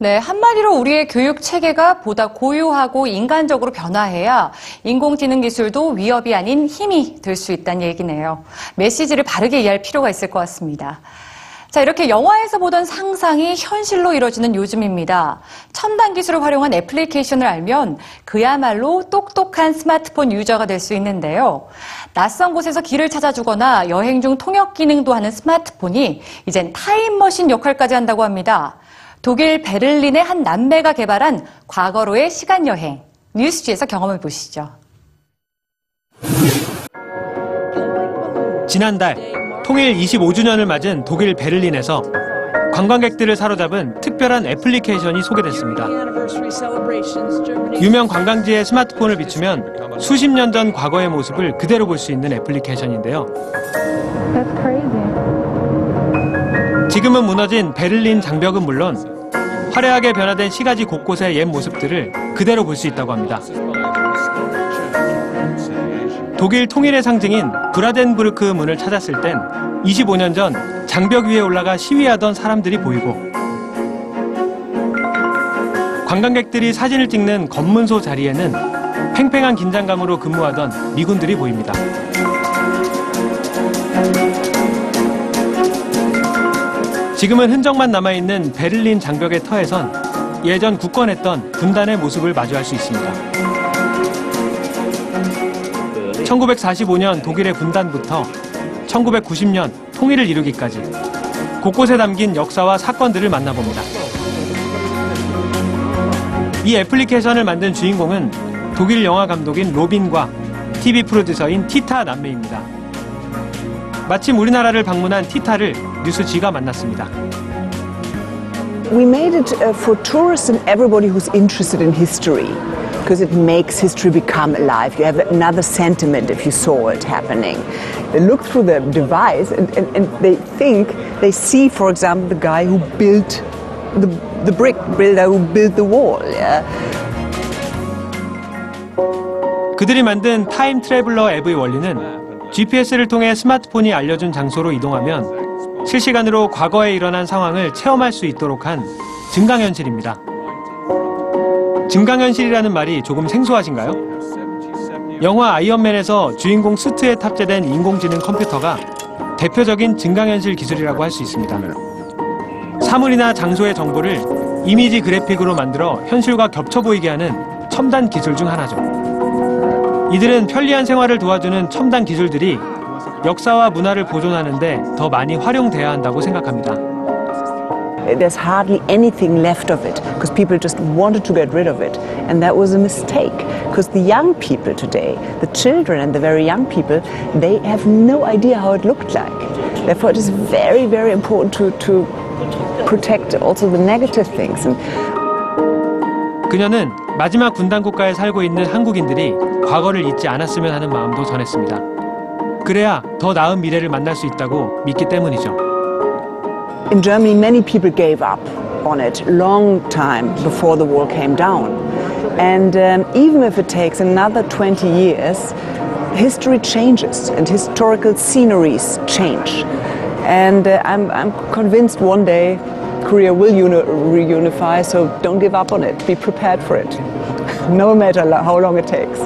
네, 한마디로 우리의 교육 체계가 보다 고유하고 인간적으로 변화해야 인공지능 기술도 위협이 아닌 힘이 될 수 있다는 얘기네요. 메시지를 바르게 이해할 필요가 있을 것 같습니다. 자, 이렇게 영화에서 보던 상상이 현실로 이뤄지는 요즘입니다. 첨단 기술을 활용한 애플리케이션을 알면 그야말로 똑똑한 스마트폰 유저가 될 수 있는데요. 낯선 곳에서 길을 찾아주거나 여행 중 통역 기능도 하는 스마트폰이 이젠 타임머신 역할까지 한다고 합니다. 독일 베를린의 한 남매가 개발한 과거로의 시간 여행. 뉴스지에서 경험을 보시죠. 지난달 통일 25주년을 맞은 독일 베를린에서 관광객들을 사로잡은 특별한 애플리케이션이 소개됐습니다. 유명 관광지의 스마트폰을 비추면 수십 년 전 과거의 모습을 그대로 볼 수 있는 애플리케이션인데요. 지금은 무너진 베를린 장벽은 물론 화려하게 변화된 시가지 곳곳의 옛 모습들을 그대로 볼 수 있다고 합니다. 독일 통일의 상징인 브라덴부르크 문을 찾았을 땐 25년 전 장벽 위에 올라가 시위하던 사람들이 보이고 관광객들이 사진을 찍는 검문소 자리에는 팽팽한 긴장감으로 근무하던 미군들이 보입니다. 지금은 흔적만 남아있는 베를린 장벽의 터에선 예전 굳건했던 분단의 모습을 마주할 수 있습니다. 1945년 독일의 분단부터 1990년 통일을 이루기까지 곳곳에 담긴 역사와 사건들을 만나봅니다. 이 애플리케이션을 만든 주인공은 독일 영화 감독인 로빈과 TV 프로듀서인 티타 남매입니다. 마침 우리나라를 방문한 티타를 뉴스지가 만났습니다. We made it uh, for tourists and everybody who's interested in history because it makes history become alive. You have another sentiment if you saw it happening. They look through the device and, and, and they think they see, for example, the guy who built the, the brick builder who built the wall. Yeah? 그들이 만든 타임 트래블러 앱의 원리는 GPS를 통해 스마트폰이 알려준 장소로 이동하면 실시간으로 과거에 일어난 상황을 체험할 수 있도록 한 증강현실입니다. 증강현실이라는 말이 조금 생소하신가요? 영화 아이언맨에서 주인공 수트에 탑재된 인공지능 컴퓨터가 대표적인 증강현실 기술이라고 할 수 있습니다. 사물이나 장소의 정보를 이미지 그래픽으로 만들어 현실과 겹쳐 보이게 하는 첨단 기술 중 하나죠. 이들은 편리한 생활을 도와주는 첨단 기술들이 역사와 문화를 보존하는데 더 많이 활용돼야 한다고 생각합니다. There's hardly anything left of it because people just wanted to get rid of it. And that was a mistake because the young people today, the children and the very young people, they have no idea how it looked like. Therefore, it is very, very important to, to protect also the negative things. And 그녀는 마지막 분단 국가에 살고 있는 한국인들이 과거를 잊지 않았으면 하는 마음도 전했습니다. 그래야 더 나은 미래를 만날 수 있다고 믿기 때문이죠. in Germany, many people gave up on it long time before the wall came down. And um, even if it takes another 20 years, history changes and historical sceneries change. And uh, I'm, I'm convinced one day Korea will uni- reunify, so don't give up on it. Be prepared for it, no matter lo- how long it takes.